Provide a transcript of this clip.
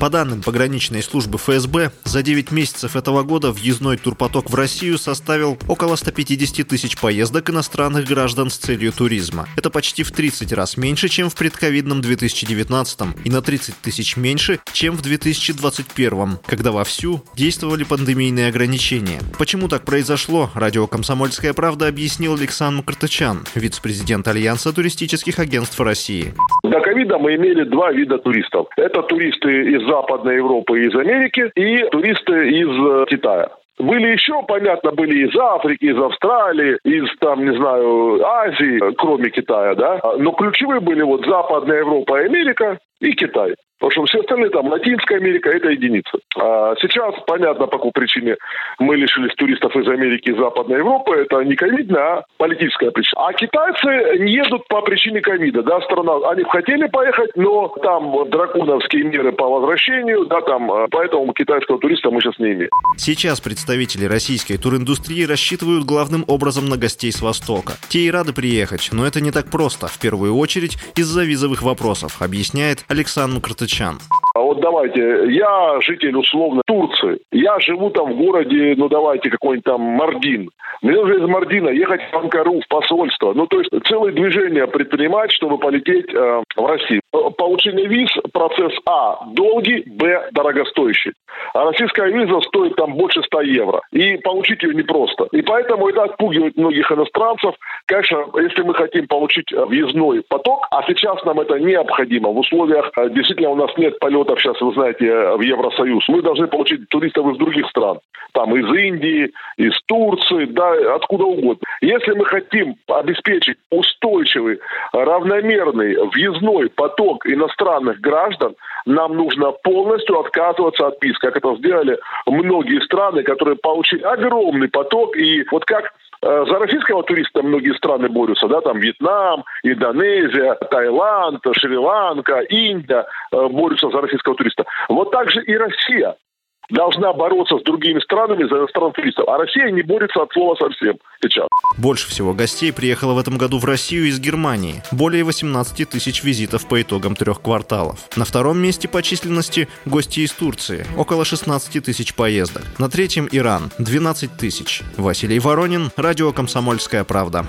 По данным пограничной службы ФСБ, за 9 месяцев этого года въездной турпоток в Россию составил около 150 тысяч поездок иностранных граждан с целью туризма. Это почти в 30 раз меньше, чем в предковидном 2019 и на 30 тысяч меньше, чем в 2021, когда вовсю действовали пандемийные ограничения. Почему так произошло, радио «Комсомольская правда» объяснил Александр Картачан, вице-президент Альянса туристических агентств России. До ковида мы имели два вида туристов. Это туристы из Западной Европы и из Америки и туристы из э, Китая. Были еще, понятно, были из Африки, из Австралии, из, там, не знаю, Азии, кроме Китая, да. Но ключевые были вот Западная Европа и Америка и Китай. Потому что все остальные, там, Латинская Америка, это единица. А сейчас, понятно, по какой причине мы лишились туристов из Америки и Западной Европы. Это не ковидная, а политическая причина. А китайцы не едут по причине ковида, да, страна. Они хотели поехать, но там драконовские меры по возвращению, да, там, а, поэтому китайского туриста мы сейчас не имеем. Сейчас представители российской туриндустрии рассчитывают главным образом на гостей с Востока. Те и рады приехать, но это не так просто, в первую очередь из-за визовых вопросов, объясняет Александр Картычан. А вот давайте, я житель условно Турции, я живу там в городе, ну давайте какой-нибудь там Мардин. Мне нужно из Мардина ехать в Анкару, в посольство. Ну то есть целое движение предпринимать, чтобы полететь э, в Россию. Получение виз процесс А долгий, Б дорогостоящий. А российская виза стоит там больше 100 евро. И получить ее непросто. И поэтому это отпугивает многих иностранцев. Конечно, если мы хотим получить въездной поток, а сейчас нам это необходимо в условиях, э, действительно у нас нет полета вот сейчас, вы знаете, в Евросоюз, мы должны получить туристов из других стран. Там из Индии, из Турции, да, откуда угодно. Если мы хотим обеспечить устойчивый, равномерный въездной поток иностранных граждан, нам нужно полностью отказываться от ПИС, как это сделали многие страны, которые получили огромный поток. И вот как за российского туриста многие страны борются, да, там Вьетнам, Индонезия, Таиланд, Шри-Ланка, Индия э, борются за российского туриста. Вот так же и Россия должна бороться с другими странами за иностранных туристов. А Россия не борется от слова совсем сейчас. Больше всего гостей приехало в этом году в Россию из Германии. Более 18 тысяч визитов по итогам трех кварталов. На втором месте по численности гости из Турции. Около 16 тысяч поездок. На третьем Иран. 12 тысяч. Василий Воронин. Радио «Комсомольская правда».